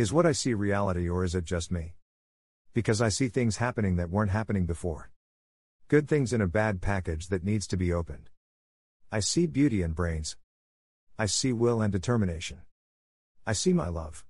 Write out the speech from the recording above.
Is what I see reality or is it just me? Because I see things happening that weren't happening before. Good things in a bad package that needs to be opened. I see beauty and brains. I see will and determination. I see my love.